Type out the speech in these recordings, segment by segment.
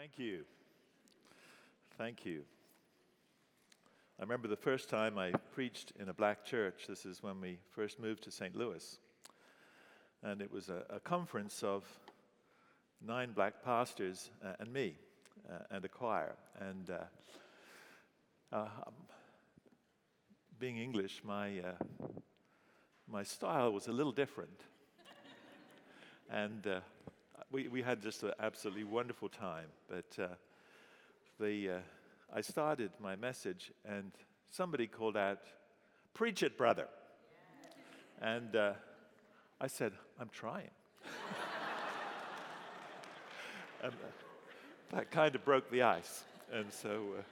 Thank you. Thank you. I remember the first time I preached in a black church. This is when we first moved to St. Louis. And it was a, a conference of nine black pastors uh, and me uh, and a choir. And uh, uh being English, my, uh, my style was a little different. and uh, we, we had just an absolutely wonderful time. But uh, the, uh, I started my message, and somebody called out, Preach it, brother. And uh, I said, I'm trying. and uh, that kind of broke the ice. And so uh,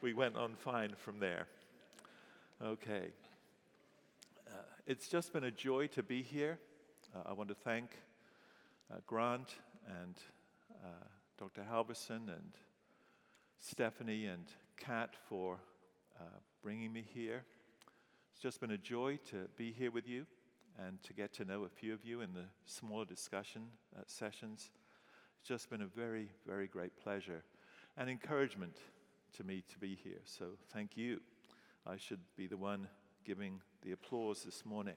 we went on fine from there. Okay. Uh, it's just been a joy to be here. I want to thank uh, Grant and uh, Dr. Halverson and Stephanie and Kat for uh, bringing me here. It's just been a joy to be here with you and to get to know a few of you in the smaller discussion uh, sessions. It's just been a very, very great pleasure and encouragement to me to be here. So thank you. I should be the one giving the applause this morning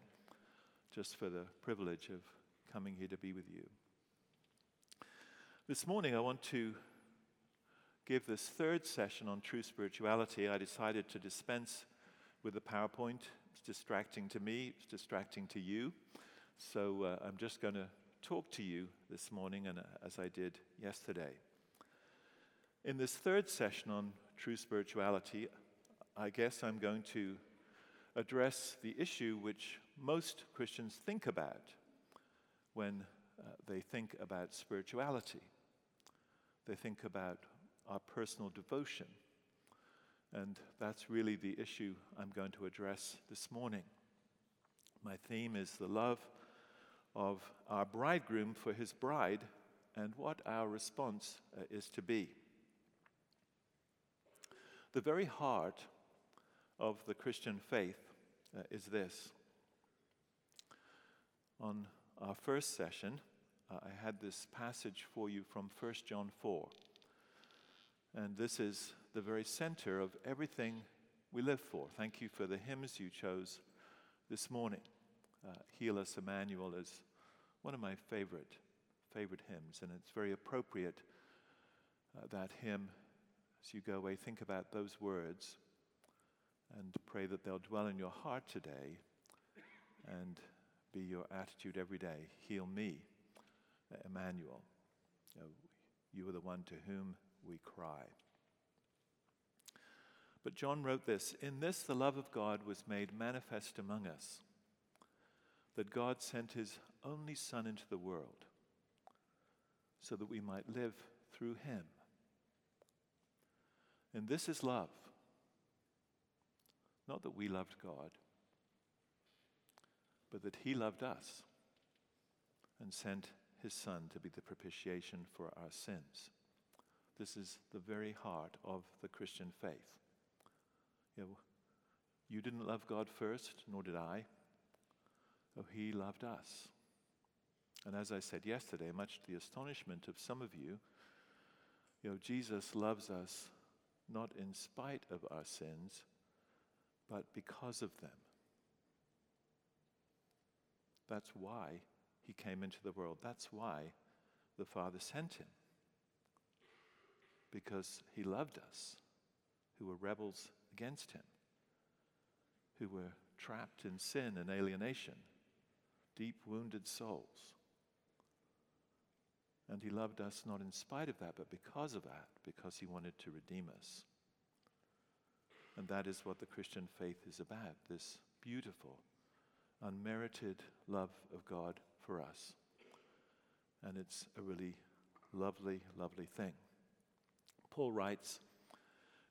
just for the privilege of coming here to be with you. This morning, I want to give this third session on true spirituality. I decided to dispense with the PowerPoint. It's distracting to me, it's distracting to you. So uh, I'm just going to talk to you this morning, and uh, as I did yesterday. In this third session on true spirituality, I guess I'm going to address the issue which most Christians think about when uh, they think about spirituality. They think about our personal devotion. And that's really the issue I'm going to address this morning. My theme is the love of our bridegroom for his bride and what our response uh, is to be. The very heart of the Christian faith uh, is this. On our first session, uh, I had this passage for you from 1 John 4. And this is the very center of everything we live for. Thank you for the hymns you chose this morning. Uh, Heal Us Emmanuel is one of my favorite, favorite hymns, and it's very appropriate uh, that hymn as you go away, think about those words and pray that they'll dwell in your heart today and be your attitude every day. Heal me, uh, Emmanuel. You, you are the one to whom we cry. But John wrote this In this the love of God was made manifest among us, that God sent his only Son into the world so that we might live through him. And this is love. Not that we loved God, but that He loved us and sent His Son to be the propitiation for our sins. This is the very heart of the Christian faith. You, know, you didn't love God first, nor did I. Oh, He loved us. And as I said yesterday, much to the astonishment of some of you, you know, Jesus loves us not in spite of our sins, but because of them. That's why he came into the world. That's why the Father sent him. Because he loved us, who were rebels against him, who were trapped in sin and alienation, deep wounded souls. And he loved us not in spite of that, but because of that, because he wanted to redeem us. And that is what the Christian faith is about this beautiful, unmerited love of God for us. And it's a really lovely, lovely thing. Paul writes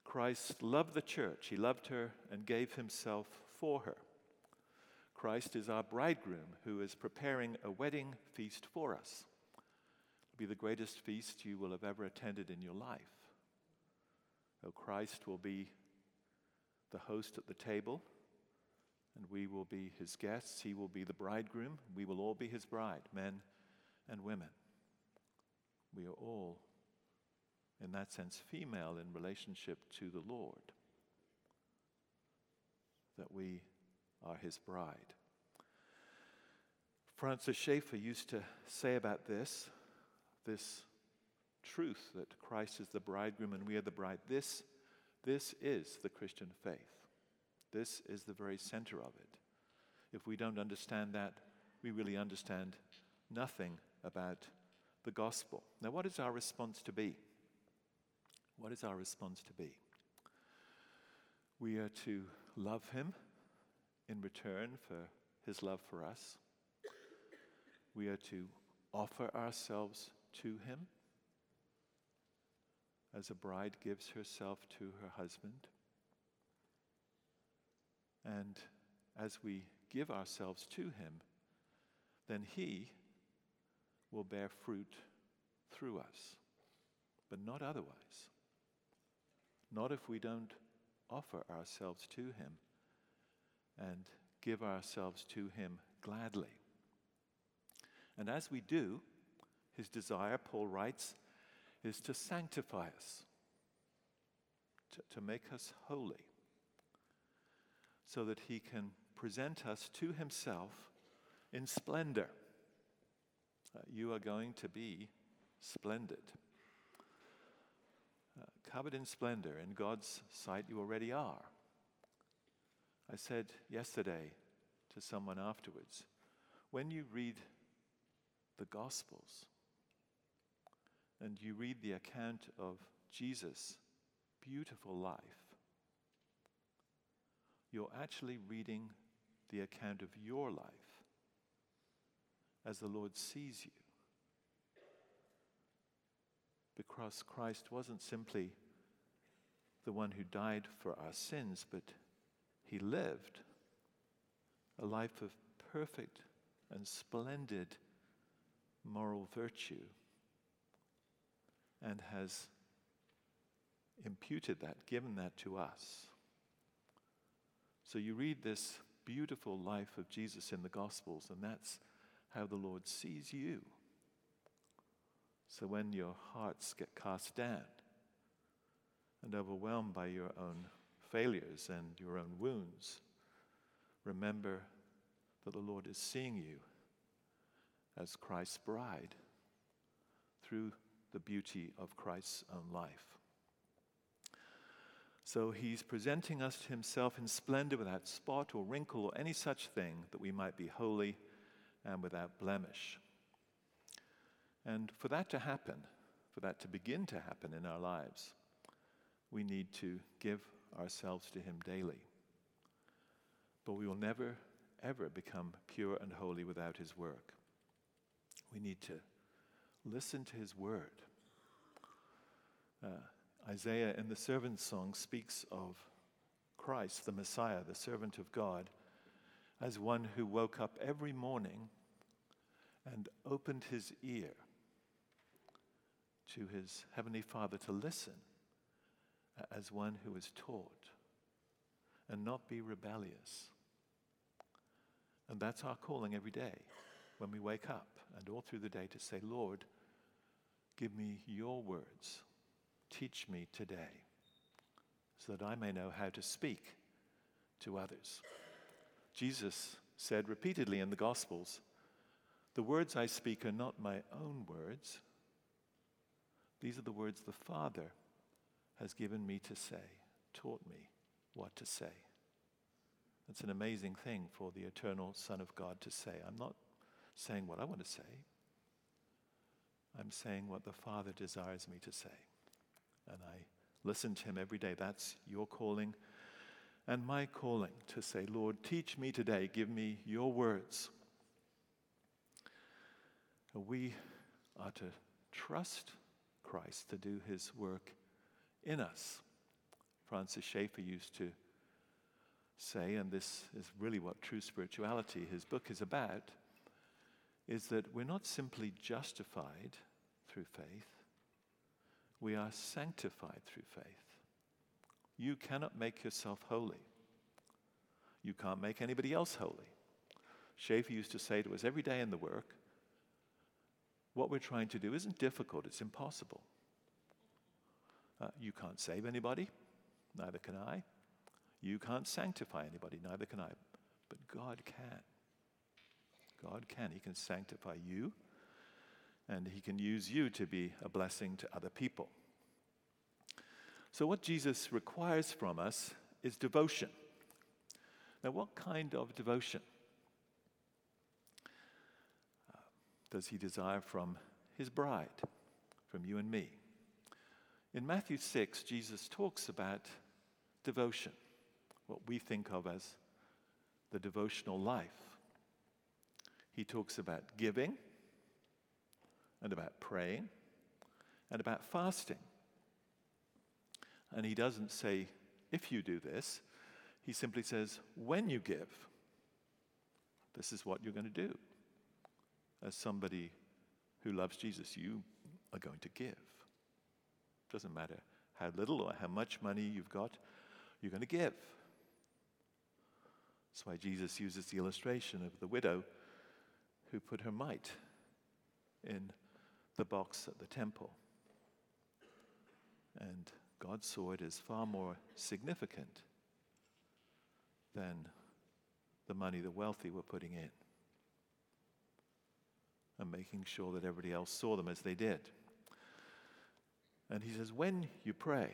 Christ loved the church, he loved her and gave himself for her. Christ is our bridegroom who is preparing a wedding feast for us. It'll be the greatest feast you will have ever attended in your life. Oh, Christ will be the host at the table, and we will be his guests. He will be the bridegroom. We will all be his bride, men and women. We are all in that sense, female in relationship to the Lord. That we are his bride. Francis Schaeffer used to say about this, this truth that Christ is the bridegroom and we are the bride. This, this is the Christian faith. This is the very center of it. If we don't understand that, we really understand nothing about the gospel. Now, what is our response to be? What is our response to be? We are to love him in return for his love for us. We are to offer ourselves to him as a bride gives herself to her husband. And as we give ourselves to him, then he will bear fruit through us, but not otherwise. Not if we don't offer ourselves to him and give ourselves to him gladly. And as we do, his desire, Paul writes, is to sanctify us, to, to make us holy, so that he can present us to himself in splendor. Uh, you are going to be splendid. Uh, covered in splendor. In God's sight, you already are. I said yesterday to someone afterwards when you read the Gospels, and you read the account of Jesus' beautiful life, you're actually reading the account of your life as the Lord sees you. Because Christ wasn't simply the one who died for our sins, but he lived a life of perfect and splendid moral virtue and has imputed that, given that to us. So you read this beautiful life of Jesus in the Gospels, and that's how the Lord sees you. So when your hearts get cast down and overwhelmed by your own failures and your own wounds, remember that the Lord is seeing you as Christ's bride through the beauty of Christ's own life. So he's presenting us to himself in splendor without spot or wrinkle or any such thing that we might be holy and without blemish. And for that to happen, for that to begin to happen in our lives, we need to give ourselves to him daily. But we will never, ever become pure and holy without his work. We need to listen to his word. Uh, Isaiah in the servant song speaks of Christ, the Messiah, the servant of God, as one who woke up every morning and opened his ear to his heavenly Father to listen as one who is taught and not be rebellious. And that's our calling every day when we wake up and all through the day to say, Lord, give me your words. Teach me today so that I may know how to speak to others. Jesus said repeatedly in the Gospels, The words I speak are not my own words. These are the words the Father has given me to say, taught me what to say. It's an amazing thing for the eternal Son of God to say. I'm not saying what I want to say, I'm saying what the Father desires me to say. And I listen to Him every day. That's your calling and my calling to say, Lord, teach me today, give me your words. We are to trust Christ to do His work in us. Francis Schaeffer used to say, and this is really what true spirituality, his book is about, is that we're not simply justified through faith, we are sanctified through faith. You cannot make yourself holy. You can't make anybody else holy. Schaeffer used to say to us every day in the work, what we're trying to do isn't difficult, it's impossible. Uh, you can't save anybody, neither can I. You can't sanctify anybody, neither can I. But God can. God can. He can sanctify you, and He can use you to be a blessing to other people. So, what Jesus requires from us is devotion. Now, what kind of devotion uh, does He desire from His bride, from you and me? In Matthew 6, Jesus talks about devotion, what we think of as the devotional life. He talks about giving and about praying and about fasting. And he doesn't say, if you do this, he simply says, when you give, this is what you're going to do. As somebody who loves Jesus, you are going to give. Doesn't matter how little or how much money you've got, you're going to give. That's why Jesus uses the illustration of the widow who put her mite in the box at the temple. And God saw it as far more significant than the money the wealthy were putting in and making sure that everybody else saw them as they did. And he says, when you pray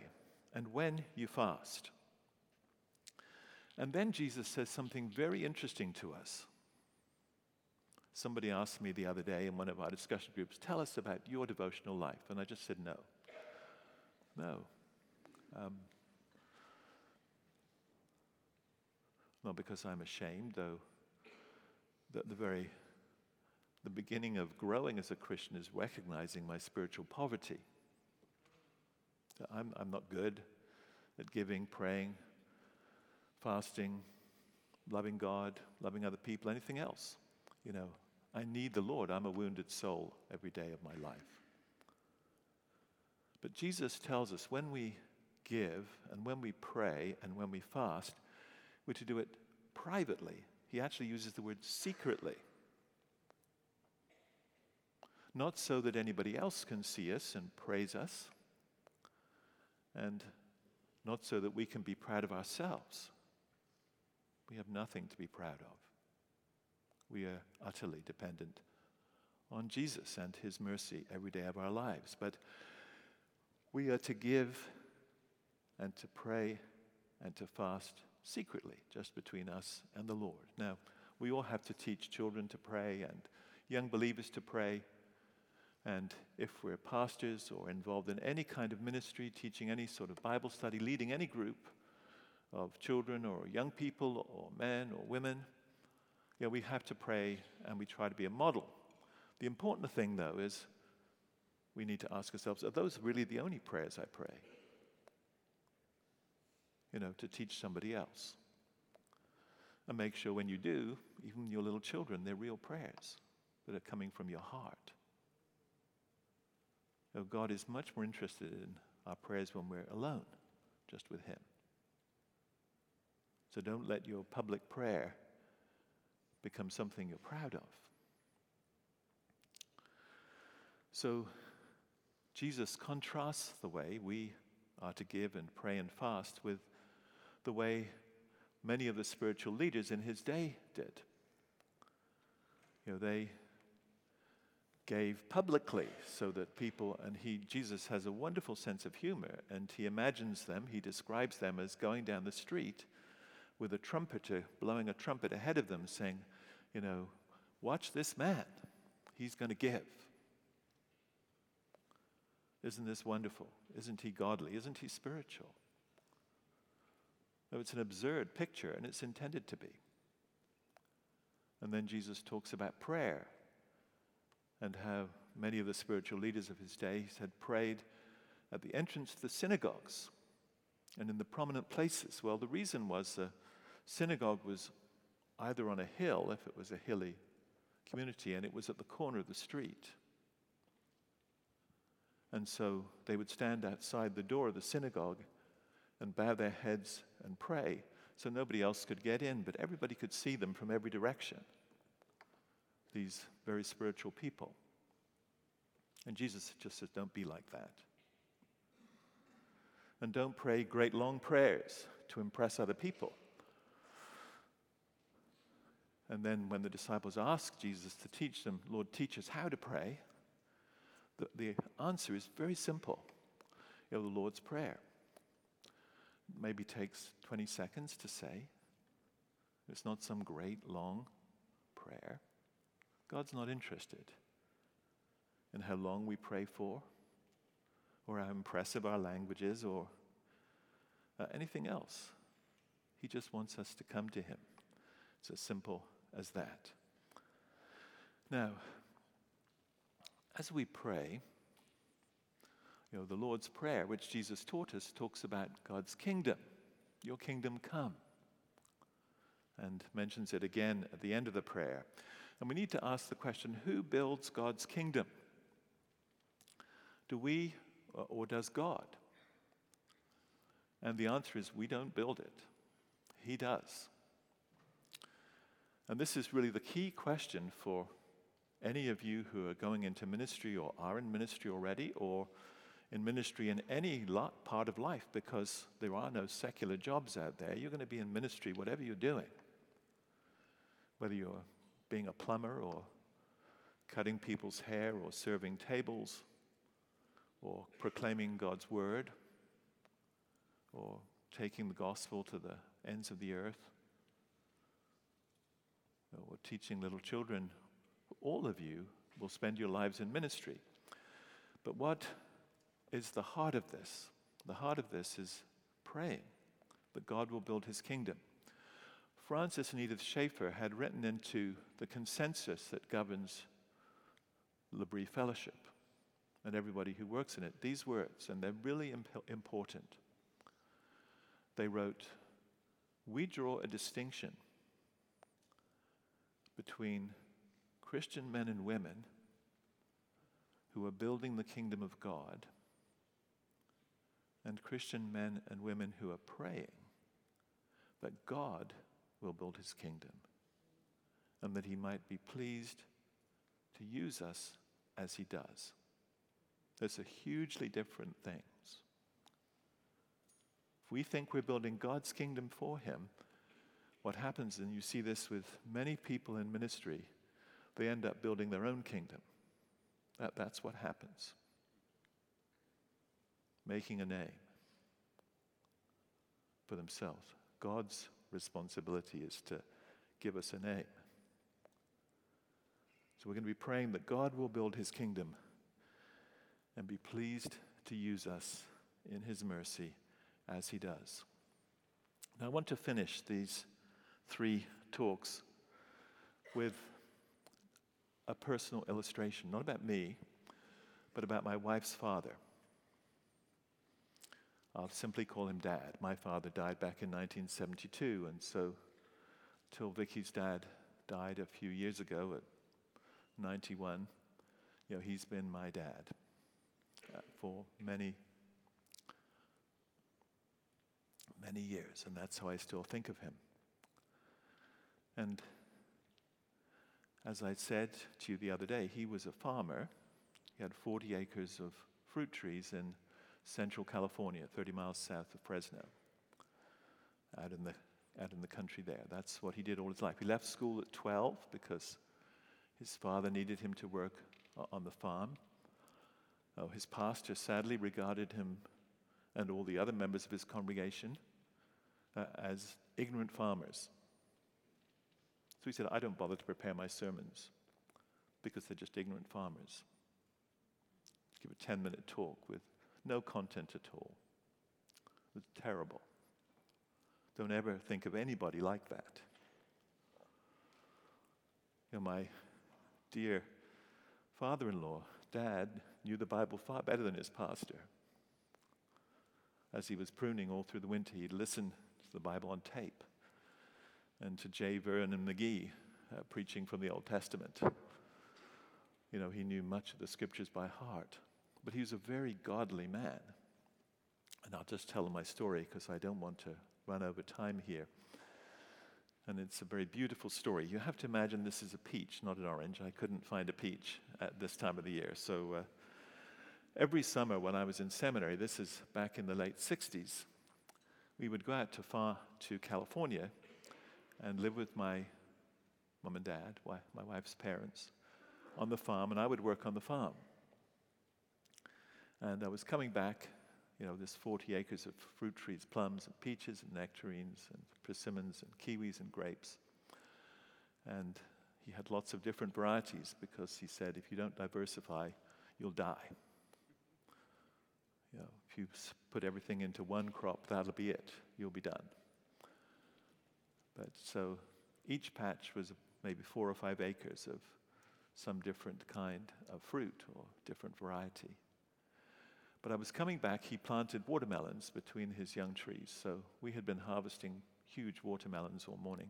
and when you fast. And then Jesus says something very interesting to us. Somebody asked me the other day in one of our discussion groups, tell us about your devotional life. And I just said, no. No. Um, not because I'm ashamed, though the, the very the beginning of growing as a Christian is recognizing my spiritual poverty. I'm, I'm not good at giving, praying, fasting, loving God, loving other people, anything else. You know, I need the Lord. I'm a wounded soul every day of my life. But Jesus tells us when we give and when we pray and when we fast, we're to do it privately. He actually uses the word secretly. Not so that anybody else can see us and praise us, and not so that we can be proud of ourselves. We have nothing to be proud of. We are utterly dependent on Jesus and His mercy every day of our lives. But we are to give and to pray and to fast secretly, just between us and the Lord. Now, we all have to teach children to pray and young believers to pray. And if we're pastors or involved in any kind of ministry, teaching any sort of Bible study, leading any group of children or young people or men or women, you know, we have to pray and we try to be a model. The important thing, though, is we need to ask ourselves are those really the only prayers I pray? You know, to teach somebody else. And make sure when you do, even your little children, they're real prayers that are coming from your heart. Oh, God is much more interested in our prayers when we're alone, just with Him. So don't let your public prayer become something you're proud of. So Jesus contrasts the way we are to give and pray and fast with the way many of the spiritual leaders in his day did. You know, they gave publicly so that people, and he, Jesus has a wonderful sense of humor, and he imagines them, he describes them as going down the street with a trumpeter blowing a trumpet ahead of them, saying, You know, watch this man, he's going to give. Isn't this wonderful? Isn't he godly? Isn't he spiritual? No, it's an absurd picture, and it's intended to be. And then Jesus talks about prayer and how many of the spiritual leaders of his day had prayed at the entrance to the synagogues and in the prominent places. Well, the reason was the synagogue was either on a hill, if it was a hilly community, and it was at the corner of the street. And so they would stand outside the door of the synagogue and bow their heads and pray so nobody else could get in, but everybody could see them from every direction. These very spiritual people. And Jesus just says, don't be like that. And don't pray great long prayers to impress other people. And then, when the disciples ask Jesus to teach them, Lord, teach us how to pray, the, the answer is very simple. You know, the Lord's Prayer. Maybe takes 20 seconds to say. It's not some great long prayer. God's not interested in how long we pray for, or how impressive our language is, or uh, anything else. He just wants us to come to Him. It's a simple as that. Now, as we pray, you know, the Lord's Prayer, which Jesus taught us, talks about God's kingdom. Your kingdom come. And mentions it again at the end of the prayer. And we need to ask the question who builds God's kingdom? Do we or does God? And the answer is we don't build it, He does. And this is really the key question for any of you who are going into ministry or are in ministry already or in ministry in any part of life because there are no secular jobs out there. You're going to be in ministry whatever you're doing. Whether you're being a plumber or cutting people's hair or serving tables or proclaiming God's word or taking the gospel to the ends of the earth or teaching little children, all of you will spend your lives in ministry. But what is the heart of this? The heart of this is praying that God will build his kingdom. Francis and Edith Schaeffer had written into the consensus that governs L'Abri Fellowship and everybody who works in it these words, and they're really imp- important. They wrote, We draw a distinction between Christian men and women who are building the kingdom of God and Christian men and women who are praying that God will build his kingdom and that he might be pleased to use us as he does. Those are hugely different things. If we think we're building God's kingdom for him, what happens, and you see this with many people in ministry, they end up building their own kingdom. That, that's what happens. Making a name for themselves. God's responsibility is to give us a name. So we're going to be praying that God will build his kingdom and be pleased to use us in his mercy as he does. Now, I want to finish these three talks with a personal illustration, not about me, but about my wife's father. I'll simply call him Dad. My father died back in 1972, and so till Vicky's dad died a few years ago at 91, you know, he's been my dad uh, for many, many years, and that's how I still think of him. And as I said to you the other day, he was a farmer. He had 40 acres of fruit trees in central California, 30 miles south of Fresno, out in the, out in the country there. That's what he did all his life. He left school at 12 because his father needed him to work on the farm. Oh, his pastor sadly regarded him and all the other members of his congregation uh, as ignorant farmers. So he said, I don't bother to prepare my sermons because they're just ignorant farmers. Give a 10 minute talk with no content at all. It's terrible. Don't ever think of anybody like that. You know, my dear father in law, dad, knew the Bible far better than his pastor. As he was pruning all through the winter, he'd listen to the Bible on tape and to J. Vernon McGee uh, preaching from the Old Testament. You know, he knew much of the scriptures by heart, but he was a very godly man. And I'll just tell my story because I don't want to run over time here. And it's a very beautiful story. You have to imagine this is a peach, not an orange. I couldn't find a peach at this time of the year. So uh, every summer when I was in seminary, this is back in the late 60s, we would go out to far to California and live with my mom and dad, my wife's parents, on the farm, and I would work on the farm. And I was coming back, you know, this 40 acres of fruit trees, plums and peaches and nectarines and persimmons and kiwis and grapes. And he had lots of different varieties because he said, if you don't diversify, you'll die. You know, if you put everything into one crop, that'll be it. You'll be done. But so each patch was maybe four or five acres of some different kind of fruit or different variety. But I was coming back, he planted watermelons between his young trees. So we had been harvesting huge watermelons all morning.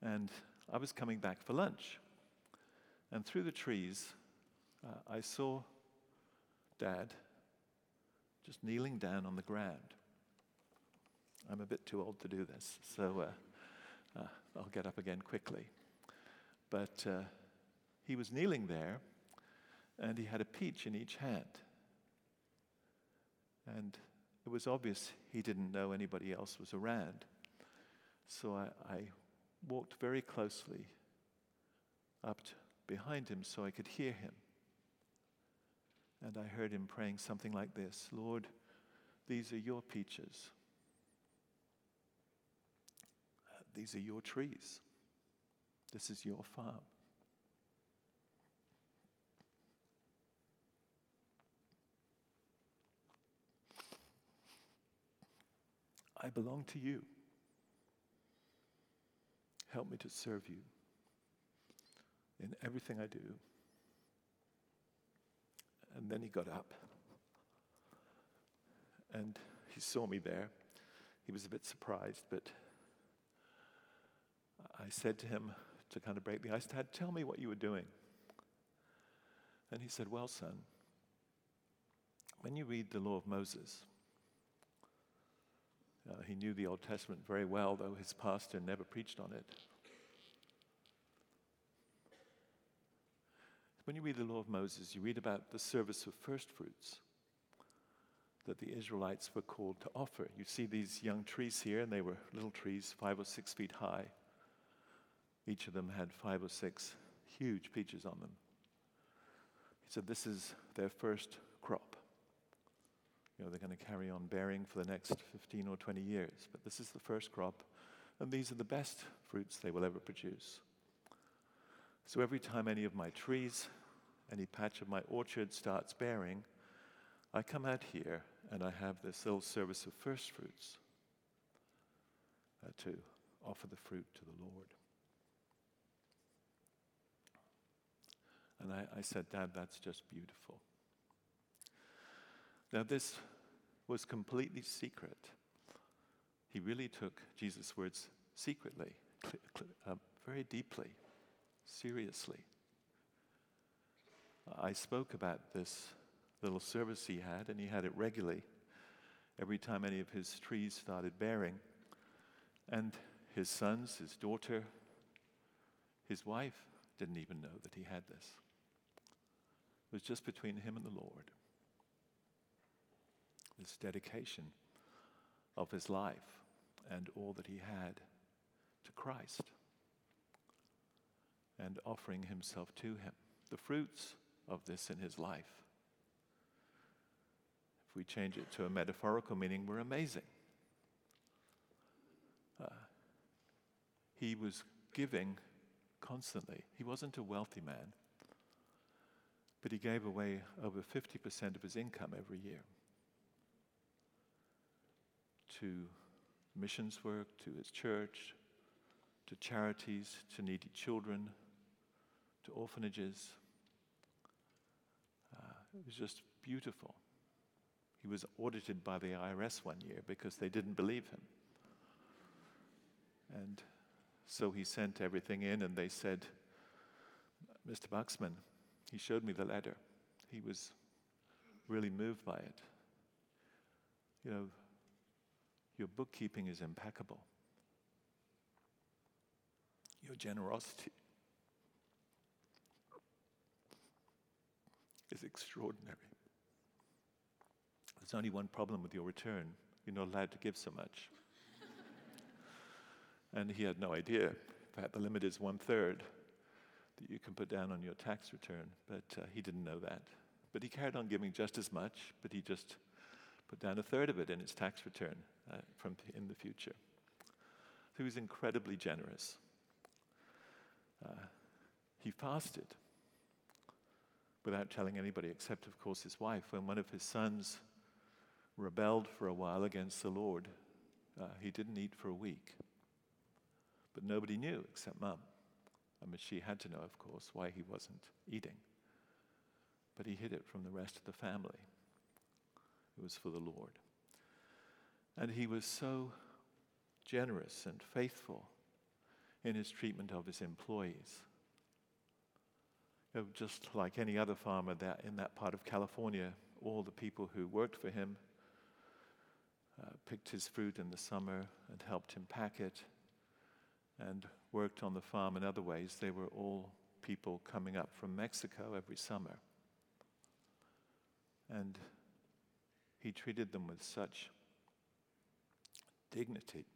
And I was coming back for lunch. And through the trees, uh, I saw Dad just kneeling down on the ground. I'm a bit too old to do this, so uh, uh, I'll get up again quickly. But uh, he was kneeling there, and he had a peach in each hand. And it was obvious he didn't know anybody else was around. So I, I walked very closely up behind him so I could hear him. And I heard him praying something like this Lord, these are your peaches. These are your trees. This is your farm. I belong to you. Help me to serve you in everything I do. And then he got up and he saw me there. He was a bit surprised, but I said to him to kind of break the ice, Dad, tell me what you were doing. And he said, Well, son, when you read the law of Moses, uh, he knew the Old Testament very well, though his pastor never preached on it. When you read the law of Moses, you read about the service of first fruits that the Israelites were called to offer. You see these young trees here, and they were little trees, five or six feet high. Each of them had five or six huge peaches on them. He said, This is their first crop. You know, they're going to carry on bearing for the next 15 or 20 years, but this is the first crop, and these are the best fruits they will ever produce. So every time any of my trees, any patch of my orchard starts bearing, I come out here and I have this little service of first fruits uh, to offer the fruit to the Lord. And I, I said, Dad, that's just beautiful. Now, this was completely secret. He really took Jesus' words secretly, uh, very deeply, seriously. I spoke about this little service he had, and he had it regularly every time any of his trees started bearing. And his sons, his daughter, his wife didn't even know that he had this. Was just between him and the Lord. This dedication of his life and all that he had to Christ and offering himself to him. The fruits of this in his life, if we change it to a metaphorical meaning, were amazing. Uh, he was giving constantly. He wasn't a wealthy man but he gave away over 50% of his income every year to missions work, to his church, to charities, to needy children, to orphanages. Uh, it was just beautiful. He was audited by the IRS one year because they didn't believe him. And so he sent everything in, and they said, Mr. Buxman, he showed me the letter. He was really moved by it. You know, your bookkeeping is impeccable. Your generosity is extraordinary. There's only one problem with your return you're not allowed to give so much. and he had no idea. Fact, the limit is one third that you can put down on your tax return, but uh, he didn't know that. But he carried on giving just as much, but he just put down a third of it in his tax return uh, from in the future. So he was incredibly generous. Uh, he fasted without telling anybody, except, of course, his wife. When one of his sons rebelled for a while against the Lord, uh, he didn't eat for a week. But nobody knew except mum. I mean, she had to know, of course, why he wasn't eating. But he hid it from the rest of the family. It was for the Lord. And he was so generous and faithful in his treatment of his employees. You know, just like any other farmer that in that part of California, all the people who worked for him uh, picked his fruit in the summer and helped him pack it and worked on the farm in other ways. They were all people coming up from Mexico every summer. And he treated them with such dignity.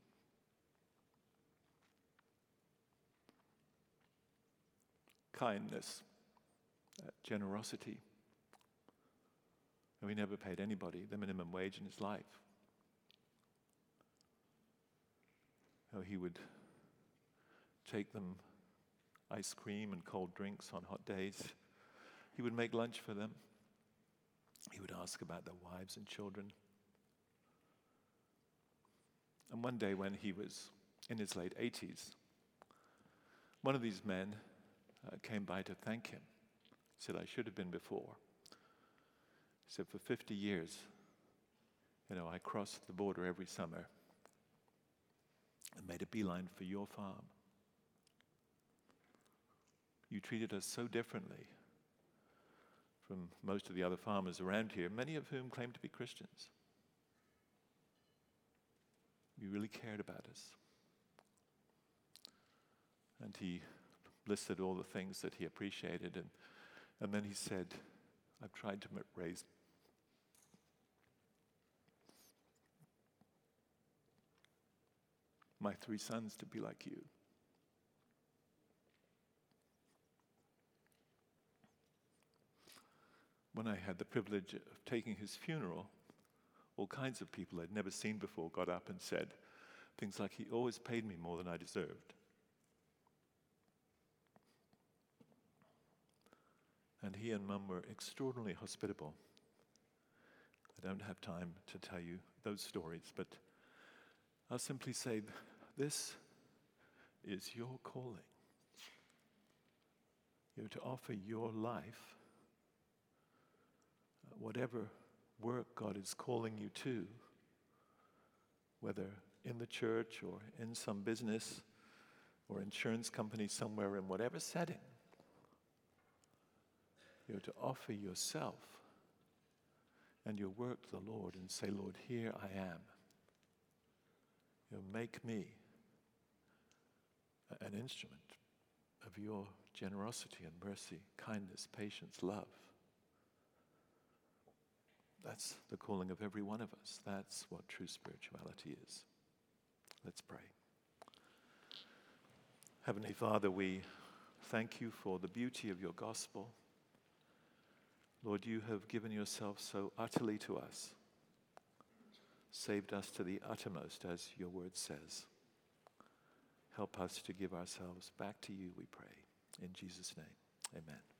Kindness, uh, generosity. And he never paid anybody the minimum wage in his life. Oh, he would take them ice cream and cold drinks on hot days. He would make lunch for them. He would ask about their wives and children. And one day, when he was in his late 80s, one of these men uh, came by to thank him. He said, I should have been before. He said, For 50 years, you know, I crossed the border every summer and made a beeline for your farm. You treated us so differently from most of the other farmers around here, many of whom claim to be Christians. You really cared about us. And he listed all the things that he appreciated, and, and then he said, I've tried to raise my three sons to be like you. When I had the privilege of taking his funeral, all kinds of people I'd never seen before got up and said things like, He always paid me more than I deserved. And he and mum were extraordinarily hospitable. I don't have time to tell you those stories, but I'll simply say this is your calling. You're to offer your life whatever work God is calling you to, whether in the church or in some business or insurance company somewhere, in whatever setting, you're to offer yourself and your work to the Lord and say, Lord, here I am. You make me an instrument of your generosity and mercy, kindness, patience, love. That's the calling of every one of us. That's what true spirituality is. Let's pray. Heavenly Father, we thank you for the beauty of your gospel. Lord, you have given yourself so utterly to us, saved us to the uttermost, as your word says. Help us to give ourselves back to you, we pray. In Jesus' name, amen.